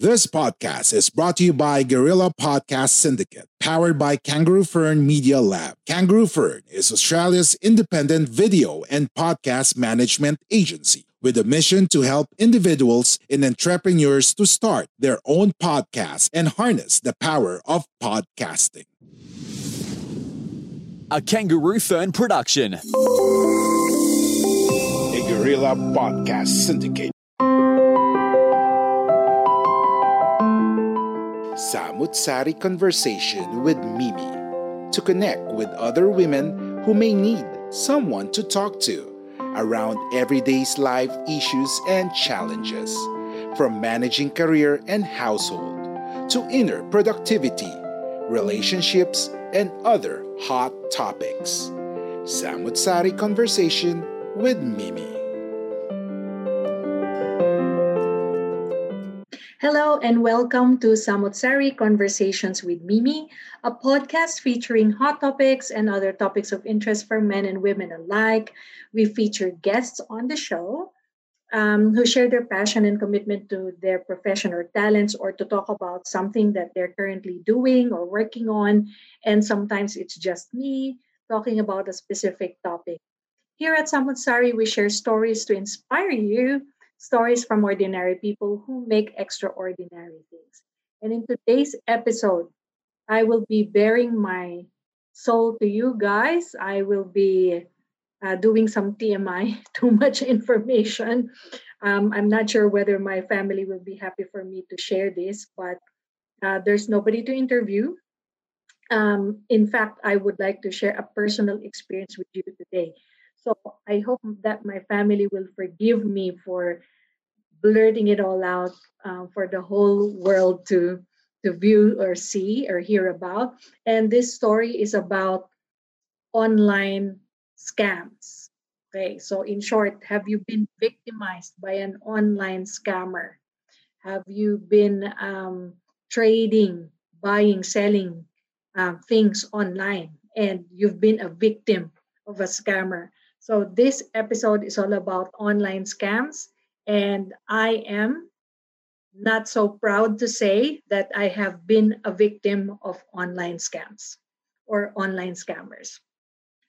This podcast is brought to you by Guerrilla Podcast Syndicate, powered by Kangaroo Fern Media Lab. Kangaroo Fern is Australia's independent video and podcast management agency with a mission to help individuals and entrepreneurs to start their own podcast and harness the power of podcasting. A Kangaroo Fern production. A Guerrilla Podcast Syndicate. Samutsari Conversation with Mimi to connect with other women who may need someone to talk to around everyday's life issues and challenges, from managing career and household to inner productivity, relationships, and other hot topics. Samutsari Conversation with Mimi. Hello and welcome to Samutsari Conversations with Mimi, a podcast featuring hot topics and other topics of interest for men and women alike. We feature guests on the show um, who share their passion and commitment to their profession or talents or to talk about something that they're currently doing or working on. And sometimes it's just me talking about a specific topic. Here at Samutsari, we share stories to inspire you stories from ordinary people who make extraordinary things. And in today's episode, I will be bearing my soul to you guys. I will be uh, doing some TMI, too much information. Um, I'm not sure whether my family will be happy for me to share this, but uh, there's nobody to interview. Um, in fact, I would like to share a personal experience with you today. So I hope that my family will forgive me for blurting it all out um, for the whole world to to view or see or hear about. And this story is about online scams. Okay, so in short, have you been victimized by an online scammer? Have you been um, trading, buying, selling um, things online, and you've been a victim of a scammer? So, this episode is all about online scams. And I am not so proud to say that I have been a victim of online scams or online scammers.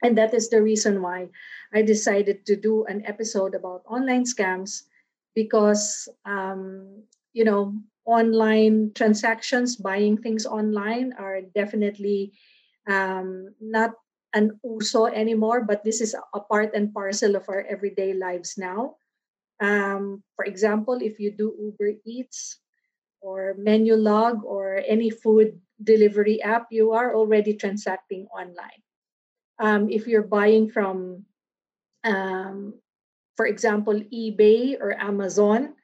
And that is the reason why I decided to do an episode about online scams because, um, you know, online transactions, buying things online are definitely um, not an uso anymore, but this is a part and parcel of our everyday lives now. Um, for example, if you do Uber Eats or Menulog or any food delivery app, you are already transacting online. Um, if you're buying from, um, for example, eBay or Amazon,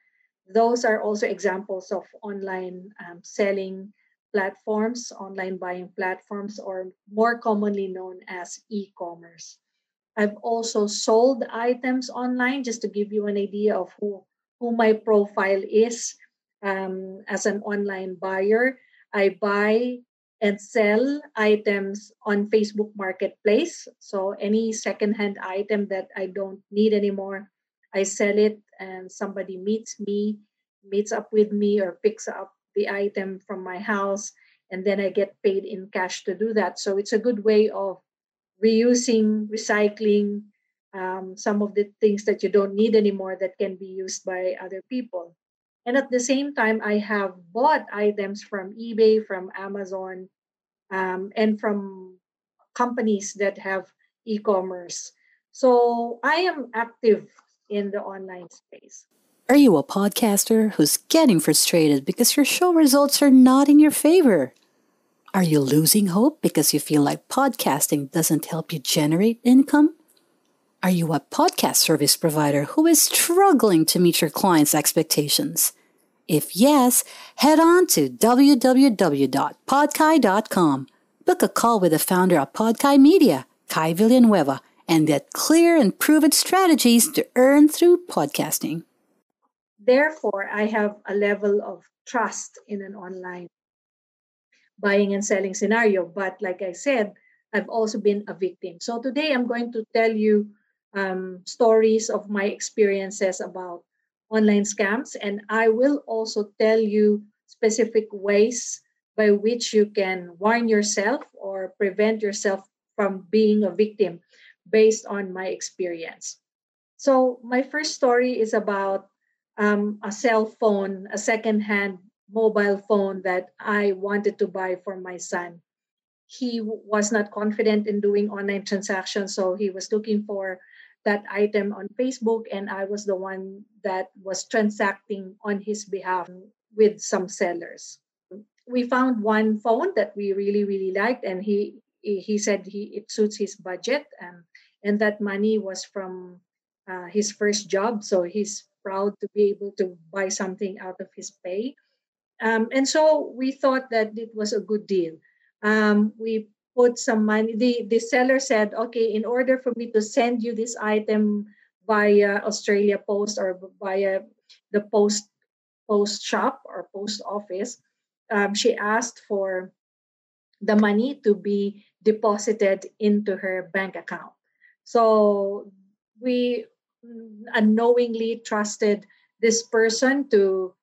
those are also examples of online um, selling platforms, online buying platforms, or more commonly known as e commerce. I've also sold items online just to give you an idea of who, who my profile is um, as an online buyer. I buy and sell items on Facebook Marketplace. So any secondhand item that I don't need anymore, I sell it and somebody meets me, meets up with me or picks up the item from my house and then I get paid in cash to do that. So it's a good way of reusing, recycling um, some of the things that you don't need anymore that can be used by other people. And at the same time, I have bought items from eBay, from Amazon, um, and from companies that have e commerce. So I am active in the online space. Are you a podcaster who's getting frustrated because your show results are not in your favor? Are you losing hope because you feel like podcasting doesn't help you generate income? Are you a podcast service provider who is struggling to meet your clients' expectations? If yes, head on to www.podkai.com. Book a call with the founder of Podkai Media, Kai Villanueva, and get clear and proven strategies to earn through podcasting. Therefore, I have a level of trust in an online buying and selling scenario. But like I said, I've also been a victim. So today I'm going to tell you um, stories of my experiences about online scams, and I will also tell you specific ways by which you can warn yourself or prevent yourself from being a victim based on my experience. So, my first story is about um, a cell phone, a secondhand mobile phone that I wanted to buy for my son. He was not confident in doing online transactions, so he was looking for that item on Facebook, and I was the one that was transacting on his behalf with some sellers. We found one phone that we really, really liked, and he he said he it suits his budget, and and that money was from uh, his first job, so he's proud to be able to buy something out of his pay. Um, and so we thought that it was a good deal. Um, we put some money. The, the seller said, okay, in order for me to send you this item via Australia Post or via the post post shop or post office, um, she asked for the money to be deposited into her bank account. So we unknowingly trusted this person to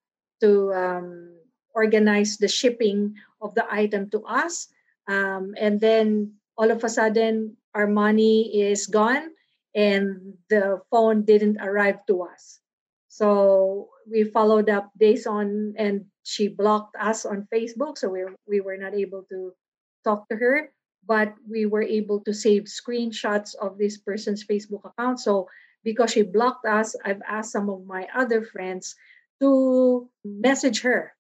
to um, organize the shipping of the item to us. Um, and then all of a sudden, our money is gone and the phone didn't arrive to us. So we followed up days on, and she blocked us on Facebook. So we, we were not able to talk to her, but we were able to save screenshots of this person's Facebook account. So because she blocked us, I've asked some of my other friends to message her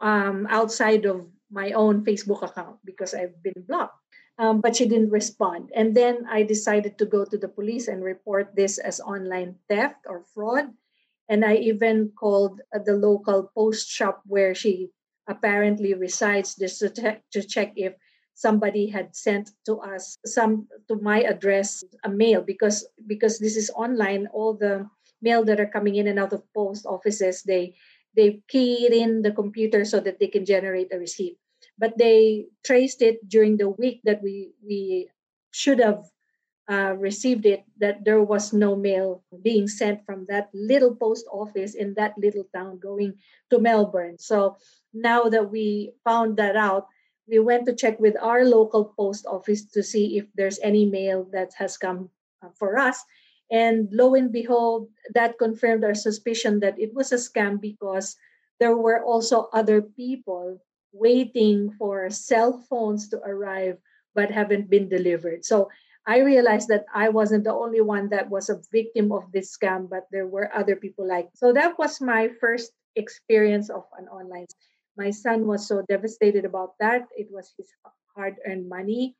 um, outside of my own Facebook account because I've been blocked. Um, but she didn't respond. And then I decided to go to the police and report this as online theft or fraud. And I even called uh, the local post shop where she apparently resides just to, te- to check if somebody had sent to us some to my address a mail because because this is online all the mail that are coming in and out of post offices they they key it in the computer so that they can generate a receipt. But they traced it during the week that we we should have uh, received it that there was no mail being sent from that little post office in that little town going to Melbourne. So now that we found that out, we went to check with our local post office to see if there's any mail that has come uh, for us. And lo and behold, that confirmed our suspicion that it was a scam because there were also other people waiting for cell phones to arrive but haven't been delivered. So I realized that I wasn't the only one that was a victim of this scam, but there were other people like. So that was my first experience of an online. My son was so devastated about that. It was his hard-earned money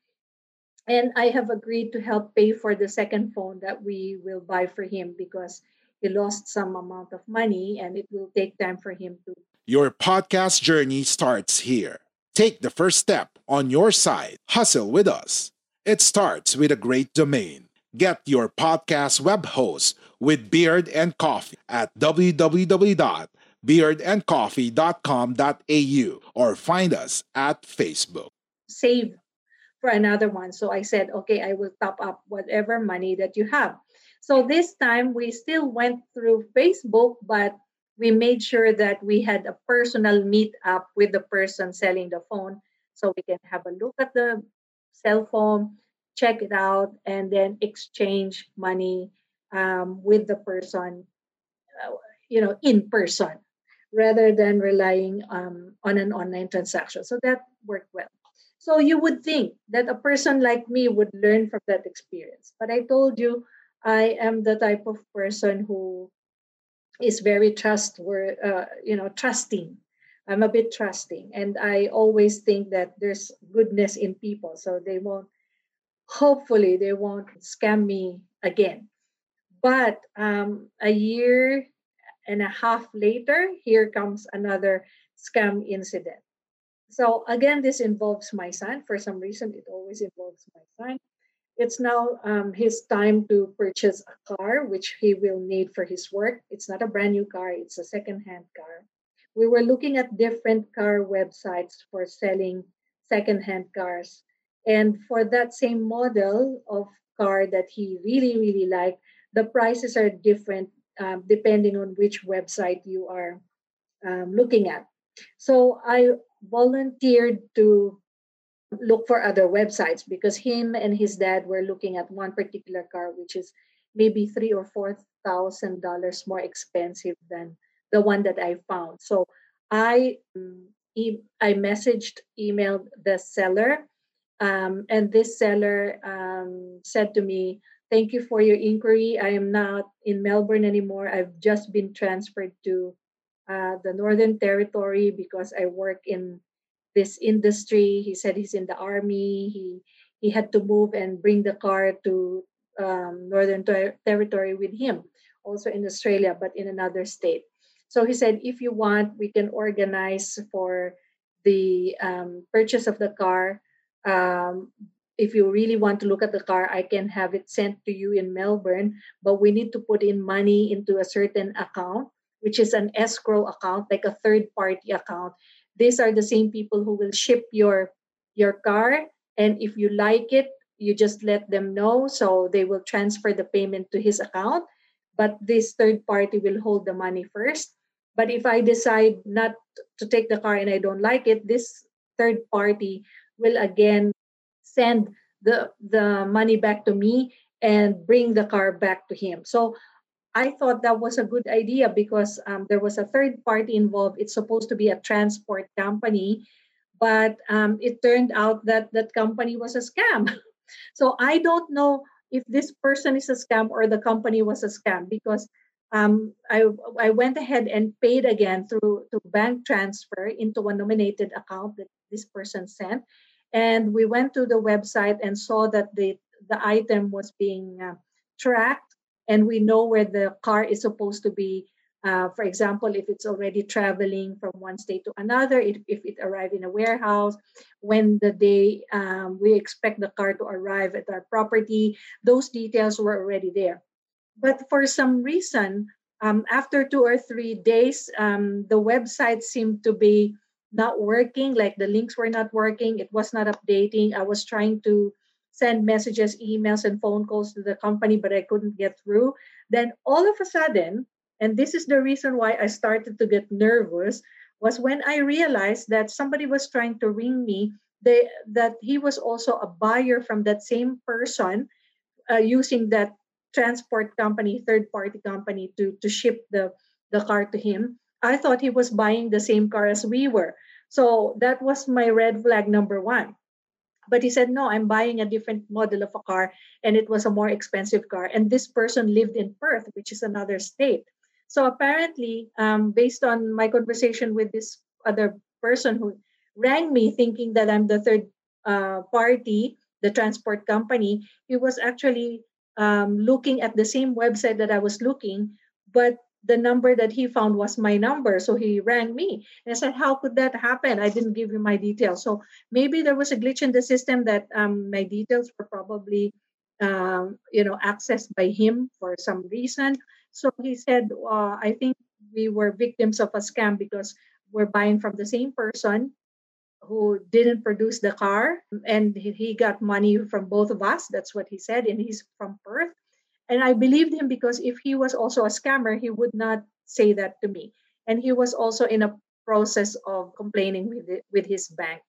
and I have agreed to help pay for the second phone that we will buy for him because he lost some amount of money and it will take time for him to. Your podcast journey starts here. Take the first step on your side. Hustle with us. It starts with a great domain. Get your podcast web host with Beard and Coffee at www.beardandcoffee.com.au or find us at Facebook. Save for another one. So I said, okay, I will top up whatever money that you have. So this time we still went through Facebook, but we made sure that we had a personal meet up with the person selling the phone so we can have a look at the cell phone, check it out, and then exchange money um, with the person, uh, you know, in person rather than relying um, on an online transaction. So that worked well. So you would think that a person like me would learn from that experience. But I told you, I am the type of person who is very trustworthy, uh, you know, trusting. I'm a bit trusting, and I always think that there's goodness in people, so they won't. Hopefully, they won't scam me again. But um, a year and a half later, here comes another scam incident. So again, this involves my son. For some reason, it always involves my son. It's now um, his time to purchase a car, which he will need for his work. It's not a brand new car, it's a second-hand car. We were looking at different car websites for selling second-hand cars. And for that same model of car that he really, really liked, the prices are different um, depending on which website you are um, looking at. So I volunteered to look for other websites because him and his dad were looking at one particular car which is maybe three or four thousand dollars more expensive than the one that I found. So I um, e- I messaged, emailed the seller, um, and this seller um, said to me, "Thank you for your inquiry. I am not in Melbourne anymore. I've just been transferred to uh, the Northern Territory because I work in this industry. He said he's in the army. He he had to move and bring the car to um, Northern Ter- Territory with him, also in Australia, but in another state. So he said, if you want, we can organize for the um, purchase of the car. Um, if you really want to look at the car, I can have it sent to you in Melbourne, but we need to put in money into a certain account which is an escrow account, like a third party account. These are the same people who will ship your your car, and if you like it, you just let them know, so they will transfer the payment to his account. But this third party will hold the money first. But if I decide not to take the car and I don't like it, this third party will again send the the money back to me and bring the car back to him. So I thought that was a good idea because um, there was a third party involved. It's supposed to be a transport company, but um, it turned out that that company was a scam. so I don't know if this person is a scam or the company was a scam because um, I, I went ahead and paid again through to bank transfer into a nominated account that this person sent. And we went to the website and saw that the, the item was being uh, tracked and we know where the car is supposed to be. Uh, for example, if it's already traveling from one state to another, if, if it arrived in a warehouse, when the day um, we expect the car to arrive at our property, those details were already there. But for some reason, um, after two or three days, um, the website seemed to be not working, like the links were not working, it was not updating. I was trying to send messages, emails, and phone calls to the company, but I couldn't get through. Then all of a sudden, and this is the reason why I started to get nervous, was when I realized that somebody was trying to ring me. They, that he was also a buyer from that same person uh, using that transport company, third party company, to, to ship the, the car to him. I thought he was buying the same car as we were. So that was my red flag number one. But he said, no, I'm buying a different model of a car, and it was a more expensive car. And this person lived in Perth, which is another state. So apparently, um, based on my conversation with this other person who rang me thinking that I'm the third uh, party, the transport company, he was actually um, looking at the same website that I was looking, but the number that he found was my number. So he rang me. And I said, How could that happen? I didn't give you my details. So maybe there was a glitch in the system that um, my details were probably um, you know, accessed by him for some reason. So he said, uh, I think we were victims of a scam because we're buying from the same person who didn't produce the car and he got money from both of us. That's what he said. And he's from Perth. And I believed him because if he was also a scammer, he would not say that to me. And he was also in a process of complaining with it, with his bank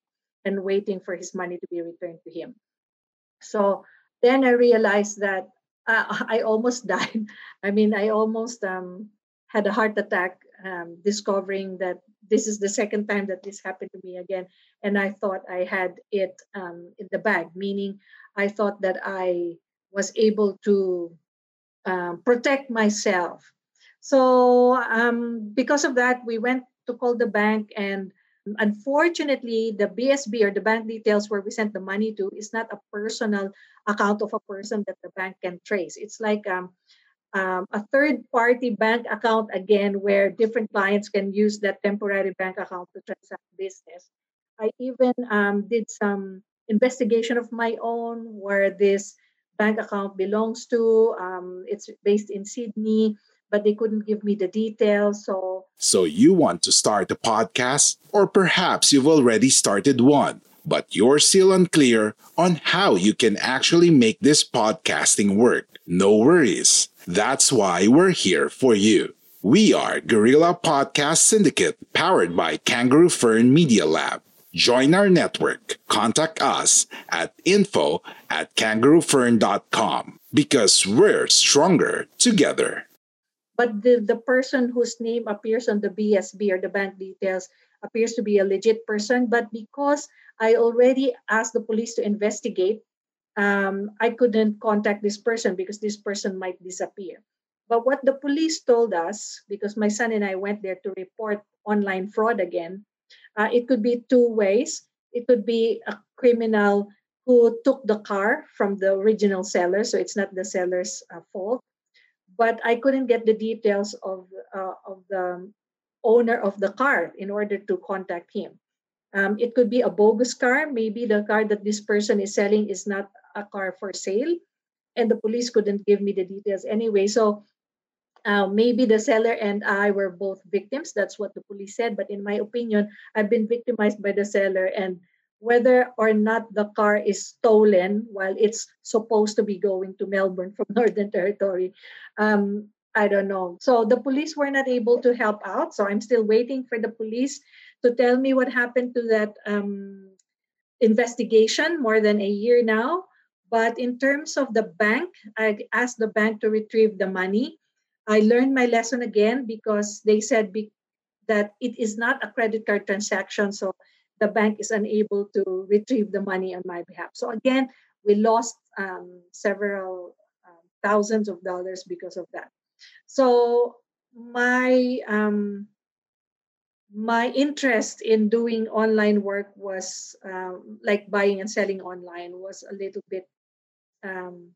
and waiting for his money to be returned to him. So then I realized that uh, I almost died. I mean, I almost um, had a heart attack um, discovering that this is the second time that this happened to me again. And I thought I had it um, in the bag, meaning I thought that I was able to um, protect myself. So um, because of that, we went to call the bank and unfortunately the bsb or the bank details where we sent the money to is not a personal account of a person that the bank can trace it's like um, um, a third party bank account again where different clients can use that temporary bank account to transact business i even um, did some investigation of my own where this bank account belongs to um, it's based in sydney but they couldn't give me the details so so you want to start a podcast or perhaps you've already started one but you're still unclear on how you can actually make this podcasting work. No worries. That's why we're here for you. We are Guerrilla Podcast Syndicate powered by Kangaroo Fern Media Lab. Join our network. Contact us at info at kangaroofern.com because we're stronger together. But the, the person whose name appears on the BSB or the bank details appears to be a legit person, but because I already asked the police to investigate, um, I couldn't contact this person because this person might disappear. But what the police told us, because my son and I went there to report online fraud again, uh, it could be two ways. It could be a criminal who took the car from the original seller, so it's not the seller's uh, fault. But I couldn't get the details of uh, of the owner of the car in order to contact him. Um, it could be a bogus car. Maybe the car that this person is selling is not a car for sale, and the police couldn't give me the details anyway. So uh, maybe the seller and I were both victims. That's what the police said. But in my opinion, I've been victimized by the seller. And whether or not the car is stolen while it's supposed to be going to Melbourne from Northern Territory, um, I don't know. So the police were not able to help out. So I'm still waiting for the police to tell me what happened to that um, investigation more than a year now. But in terms of the bank, I asked the bank to retrieve the money. I learned my lesson again because they said be- that it is not a credit card transaction. So the bank is unable to retrieve the money on my behalf. So again, we lost um, several um, thousands of dollars because of that. So my um, my interest in doing online work was um, like buying and selling online was a little bit um,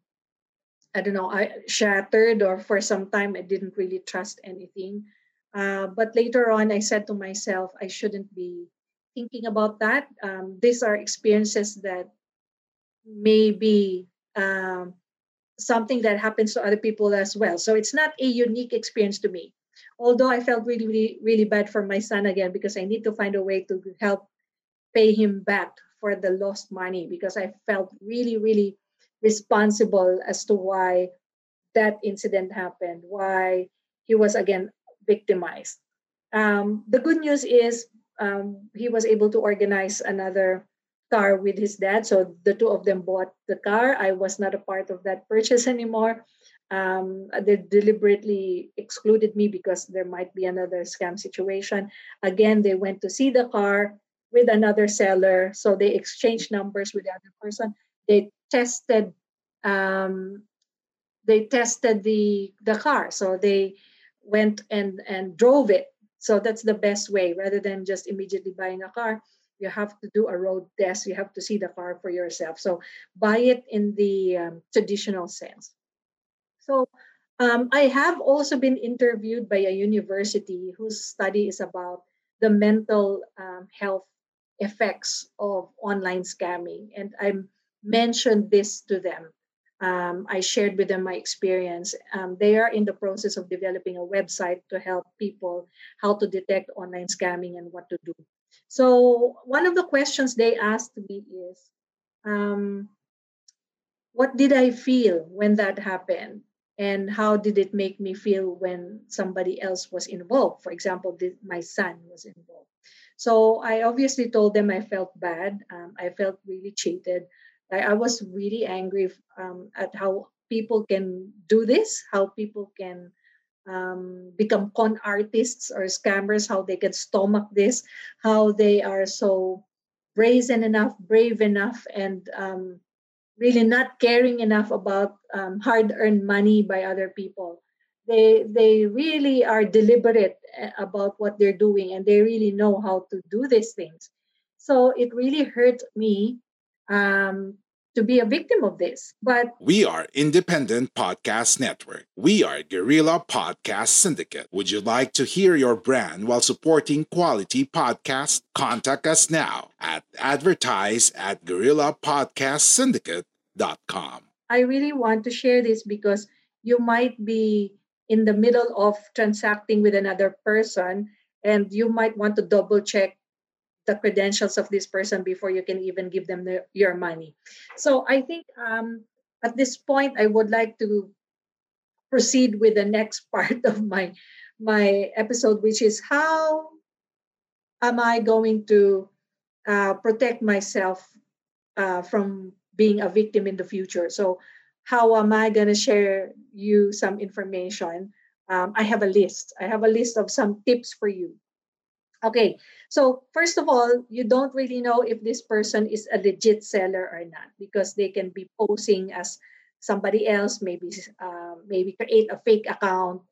I don't know I shattered or for some time I didn't really trust anything. Uh, but later on, I said to myself, I shouldn't be thinking about that. Um, these are experiences that may be um, something that happens to other people as well. So it's not a unique experience to me. Although I felt really, really, really bad for my son again because I need to find a way to help pay him back for the lost money because I felt really, really responsible as to why that incident happened, why he was again victimized. Um, the good news is um, he was able to organize another car with his dad. So the two of them bought the car. I was not a part of that purchase anymore. Um, they deliberately excluded me because there might be another scam situation. Again, they went to see the car with another seller. So they exchanged numbers with the other person. They tested um, they tested the the car. So they went and and drove it. So that's the best way. Rather than just immediately buying a car you have to do a road test. You have to see the car for yourself. So buy it in the um, traditional sense. So um, i have also been interviewed by a university whose study is about the mental um, health effects of online scamming. And i mentioned this to them um, I shared with them my experience. Um, they are in the process of developing a website to help people how to detect online scamming and what to do. So one of the questions they asked me is, um, what did I feel when that happened? And how did it make me feel when somebody else was involved? For example, did my son was involved. So I obviously told them I felt bad. Um, I felt really cheated. I, I was really angry um, at how people can do this, how people can um, become con artists or scammers, how they can stomach this, how they are so brazen enough, brave enough, and um, really not caring enough about um, hard-earned money by other people. They they really are deliberate eh, about what they're doing, and they really know how to do these things. So it really hurt me um, to be a victim of this. But we are Independent Podcast Network. We are Guerrilla Podcast Syndicate. Would you like to hear your brand while supporting quality podcasts? Contact us now at advertise at guerrillapodcastsyndicate.com. I really want to share this because you might be in the middle of transacting with another person and you might want to double check the credentials of this person before you can even give them the, your money. So I think um, at this point, I would like to proceed with the next part of my my episode, which is how am I going to uh, protect myself uh, from being a victim in the future? So how am I going to share you some information? Um, I have a list. I have a list of some tips for you Okay, so first of all, you don't really know if this person is a legit seller or not because they can be posing as somebody else, maybe uh, maybe create a fake account.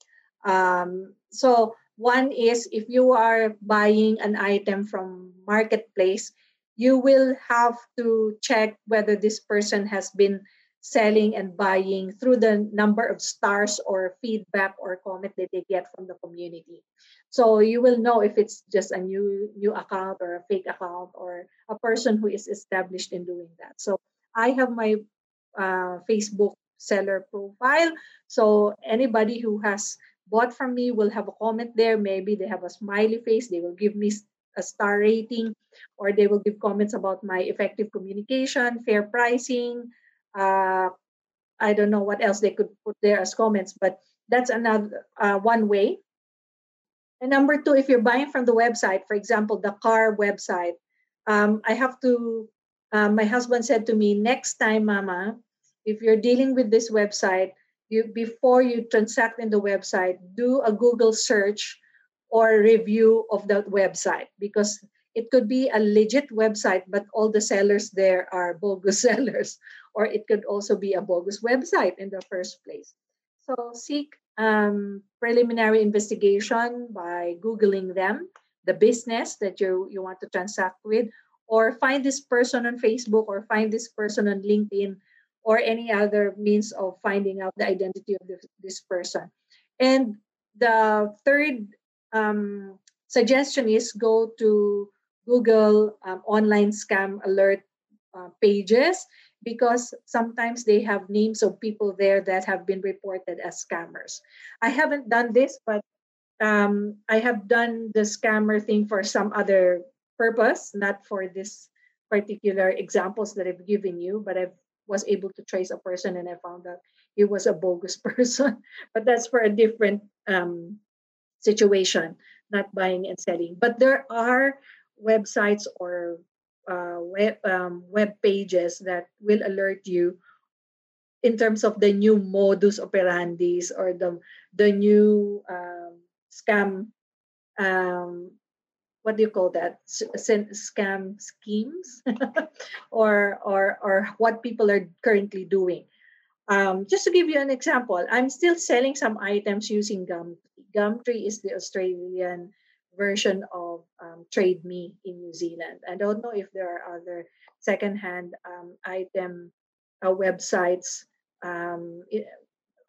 Um, so one is if you are buying an item from marketplace, you will have to check whether this person has been selling and buying through the number of stars or feedback or comment that they get from the community. So you will know if it's just a new new account or a fake account or a person who is established in doing that. So I have my uh, Facebook seller profile. So anybody who has bought from me will have a comment there. Maybe they have a smiley face. They will give me a star rating, or they will give comments about my effective communication, fair pricing, uh, I don't know what else they could put there as comments, but that's another uh, one way. And number two, if you're buying from the website, for example, the car website, um, I have to. Um, my husband said to me, next time, Mama, if you're dealing with this website, you before you transact in the website, do a Google search or review of that website because it could be a legit website, but all the sellers there are bogus sellers, or it could also be a bogus website in the first place. So seek um, preliminary investigation by Googling them, the business that you, you want to transact with, or find this person on Facebook or find this person on LinkedIn or any other means of finding out the identity of this, this person. And the third um, suggestion is go to Google um, online scam alert uh, pages because sometimes they have names of people there that have been reported as scammers. I haven't done this, but um, I have done the scammer thing for some other purpose, not for this particular examples that I've given you, but I was able to trace a person and I found out he was a bogus person. but that's for a different um, situation, not buying and selling. But there are websites or uh, web um, web pages that will alert you in terms of the new modus operandis or the the new um, scam um, what do you call that? Scam schemes? Or or or what people are currently doing. Um, just to give you an example i'm still selling some items using gumtree. Gumtree is the australian version of um, Trade Me in New Zealand. I don't know if there are other secondhand um, item uh, websites um,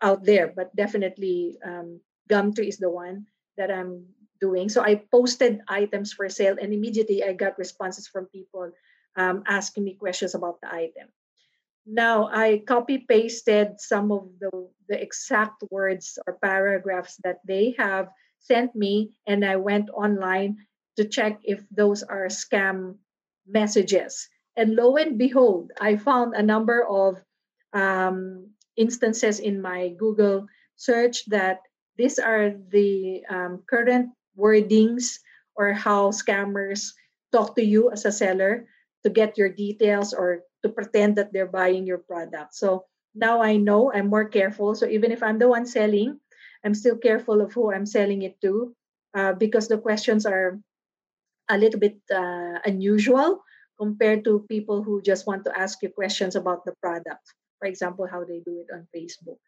out there, but definitely um, Gumtree is the one that I'm doing. So I posted items for sale, and immediately I got responses from people um, asking me questions about the item. Now I copy pasted some of the, the exact words or paragraphs that they have sent me and I went online to check if those are scam messages. And lo and behold, I found a number of um, instances in my Google search that these are the um, current wordings or how scammers talk to you as a seller to get your details or to pretend that they're buying your product. So now I know I'm more careful. So even if I'm the one selling, I'm still careful of who I'm selling it to uh, because the questions are a little bit uh, unusual compared to people who just want to ask you questions about the product. For example, how they do it on Facebook.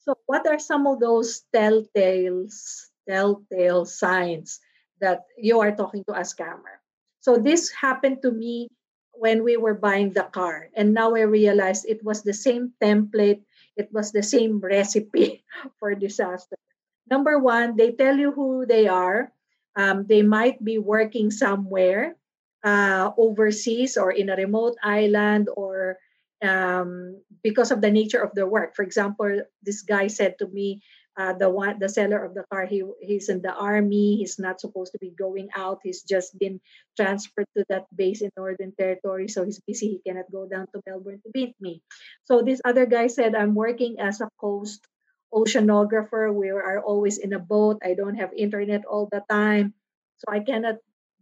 So, what are some of those telltale telltale signs that you are talking to a scammer? So, this happened to me when we were buying the car. And now I realized it was the same template, it was the same recipe for disaster. Number one, they tell you who they are. Um, they might be working somewhere uh, overseas or in a remote island or um, because of the nature of their work. For example, this guy said to me, uh, the one the seller of the car he he's in the army he's not supposed to be going out he's just been transferred to that base in northern territory so he's busy he cannot go down to melbourne to meet me. So this other guy said i'm working as a coast oceanographer we are always in a boat i don't have internet all the time so i cannot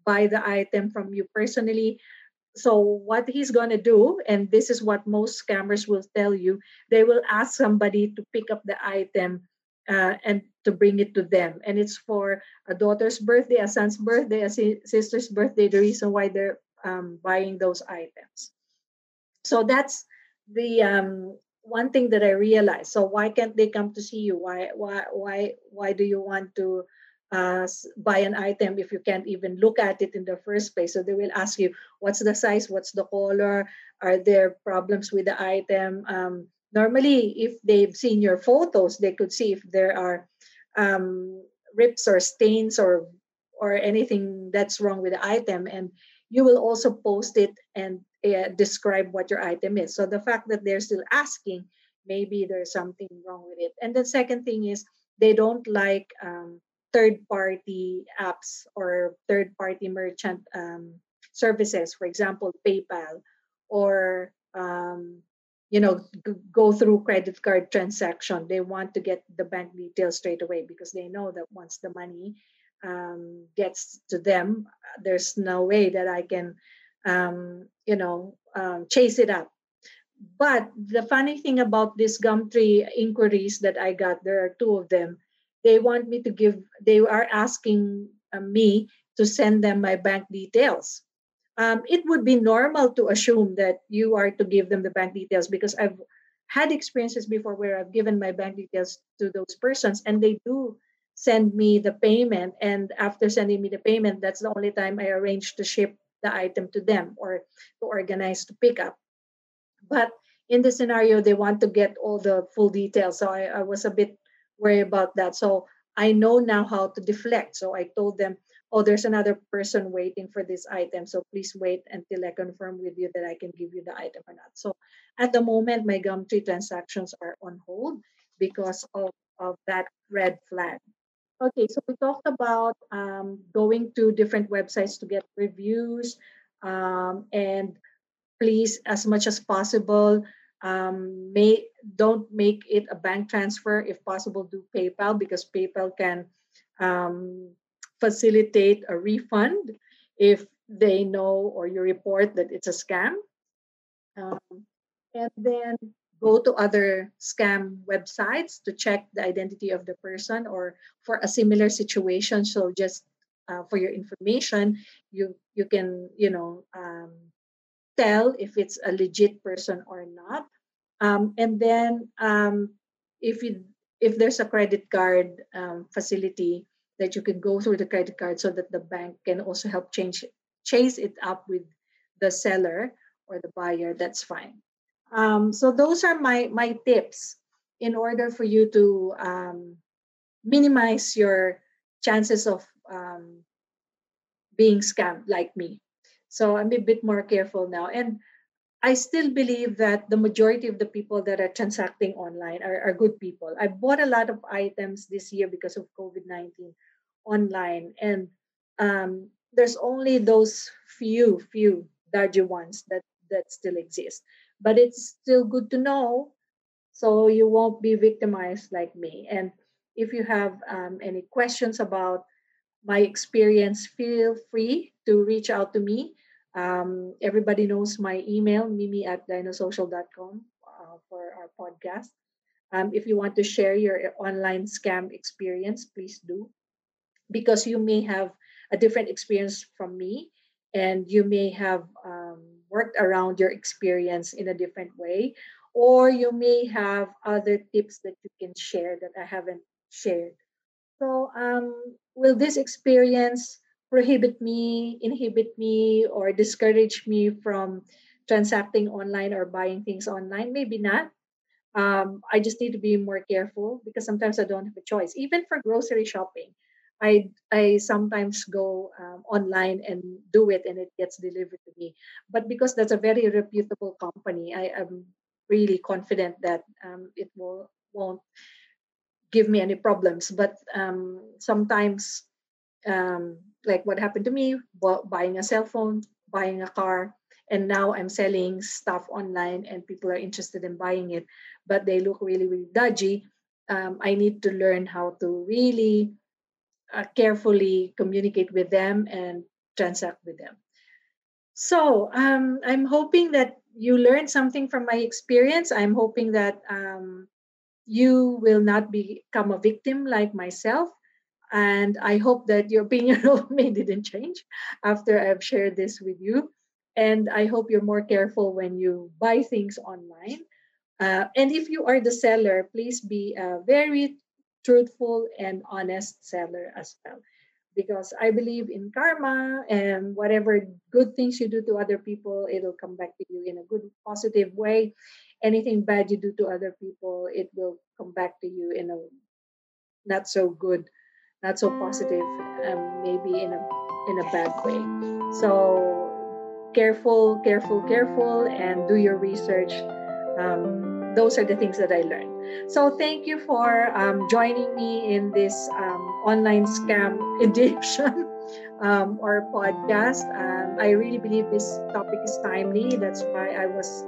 buy the item from you personally. So what he's going to do and this is what most scammers will tell you they will ask somebody to pick up the item uh, and to bring it to them. And it's for a daughter's birthday, a son's birthday, a si- sister's birthday, the reason why they're um, buying those items. So that's the um, one thing that I realized. So why can't they come to see you? Why why why why do you want to uh, buy an item if you can't even look at it in the first place? So they will ask you, what's the size? What's the color? Are there problems with the item? Um, normally if they've seen your photos they could see if there are um, rips or stains or or anything that's wrong with the item and you will also post it and uh, describe what your item is. So the fact that they're still asking maybe there's something wrong with it. And the second thing is they don't like um, third party apps or third party merchant um, services. For example paypal or um, you know go through credit card transaction. They want to get the bank details straight away because they know that once the money um, gets to them there's no way that i can um, you know um, chase it up. But the funny thing about these gumtree inquiries that i got there are two of them. They want me to give they are asking uh, me to send them my bank details um, it would be normal to assume that you are to give them the bank details because I've had experiences before where I've given my bank details to those persons and they do send me the payment. And after sending me the payment, that's the only time I arrange to ship the item to them or to organize to pick up. But in the scenario, they want to get all the full details. So I, I was a bit worried about that. So I know now how to deflect. So I told them, oh, there's another person waiting for this item. So please wait until I confirm with you that I can give you the item or not. So at the moment, my Gumtree transactions are on hold because of, of that red flag. Okay, so we talked about um, going to different websites to get reviews um, and please, as much as possible, um, may don't make it a bank transfer. If possible, do PayPal because PayPal can um, facilitate a refund if they know or you report that it's a scam. Um, and then go to other scam websites to check the identity of the person or for a similar situation. So just uh, for your information, you you can you know um, tell if it's a legit person or not. Um, and then um, if you if there's a credit card um, facility, that you can go through the credit card so that the bank can also help change chase it up with the seller or the buyer that's fine. Um, so those are my my tips in order for you to um, minimize your chances of um, being scammed like me. So i'm a bit more careful now and i still believe that the majority of the people that are transacting online are, are good people. I bought a lot of items this year because of covid-19 online and um, there's only those few few dodgy ones that that still exist. But it's still good to know so you won't be victimized like me. And if you have um, any questions about my experience feel free to reach out to me. Um, everybody knows my email mimi at dinosocial.com uh, for our podcast. Um, if you want to share your online scam experience please do because you may have a different experience from me and you may have um, worked around your experience in a different way or you may have other tips that you can share that i haven't shared so um, will this experience prohibit me, inhibit me, or discourage me from transacting online or buying things online. Maybe not. Um, I just need to be more careful because sometimes I don't have a choice. Even for grocery shopping, I I sometimes go um, online and do it, and it gets delivered to me. But because that's a very reputable company, I am really confident that um, it will won't give me any problems. But um, sometimes, um, like what happened to me, buying a cell phone, buying a car, and now I'm selling stuff online, and people are interested in buying it, but they look really, really dodgy. Um, I need to learn how to really uh, carefully communicate with them and transact with them. So um, I'm hoping that you learned something from my experience. I'm hoping that um, you will not become a victim like myself. And I hope that your opinion of me didn't change after I've shared this with you. And I hope you're more careful when you buy things online. Uh, and if you are the seller, please be uh, very truthful and honest seller as well. Because I believe in karma and whatever good things you do to other people, it'll come back to you in a good, positive way. Anything bad you do to other people, it will come back to you in a not so good, not so positive, um, maybe in a in a bad way. So careful, careful, careful, and do your research. Um, those are the things that I learned. So thank you for um, joining me in this um, online scam edition um, or podcast. Um, I really believe this topic is timely. That's why I was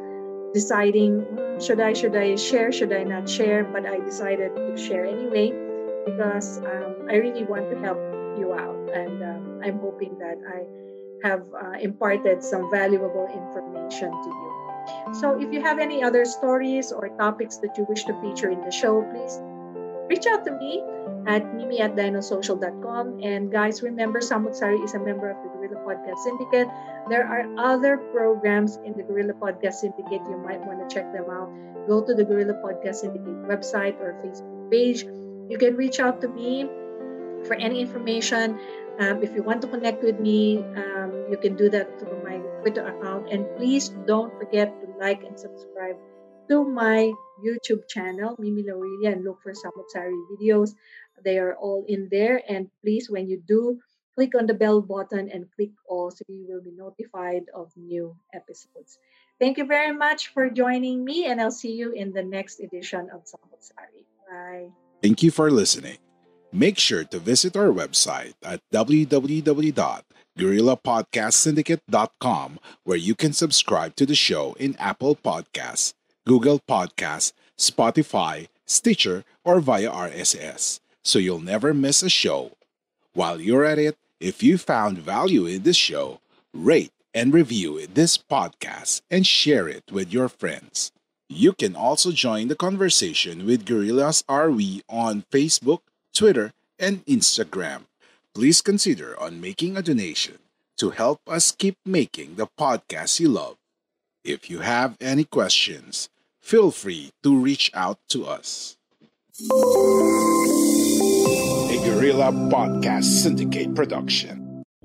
deciding should I should I share should I not share, but I decided to share anyway because um, I really want to help you out, and um, I'm hoping that I have uh, imparted some valuable information to you. So if you have any other stories or topics that you wish to feature in the show, please reach out to me at mimi at dinosocial.com. And guys, remember, Samutsari is a member of the Guerrilla Podcast Syndicate. There are other programs in the Guerrilla Podcast Syndicate. You might want to check them out. Go to the Guerrilla Podcast Syndicate website or Facebook page. You can reach out to me for any information. Um, if you want to connect with me, um, you can do that through my Twitter account. And please don't forget to like and subscribe to my YouTube channel, Mimi Laurelia, and look for Samutsari videos. They are all in there. And please, when you do, click on the bell button and click all so you will be notified of new episodes. Thank you very much for joining me, and I'll see you in the next edition of Samutsari. Bye. Thank you for listening. Make sure to visit our website at www.guerrillapodcastsyndicate.com where you can subscribe to the show in Apple Podcasts, Google Podcasts, Spotify, Stitcher, or via RSS so you'll never miss a show. While you're at it, if you found value in this show, rate and review this podcast and share it with your friends. You can also join the conversation with Guerrillas RV on Facebook, Twitter, and Instagram. Please consider on making a donation to help us keep making the podcast you love. If you have any questions, feel free to reach out to us. A Guerrilla Podcast Syndicate production.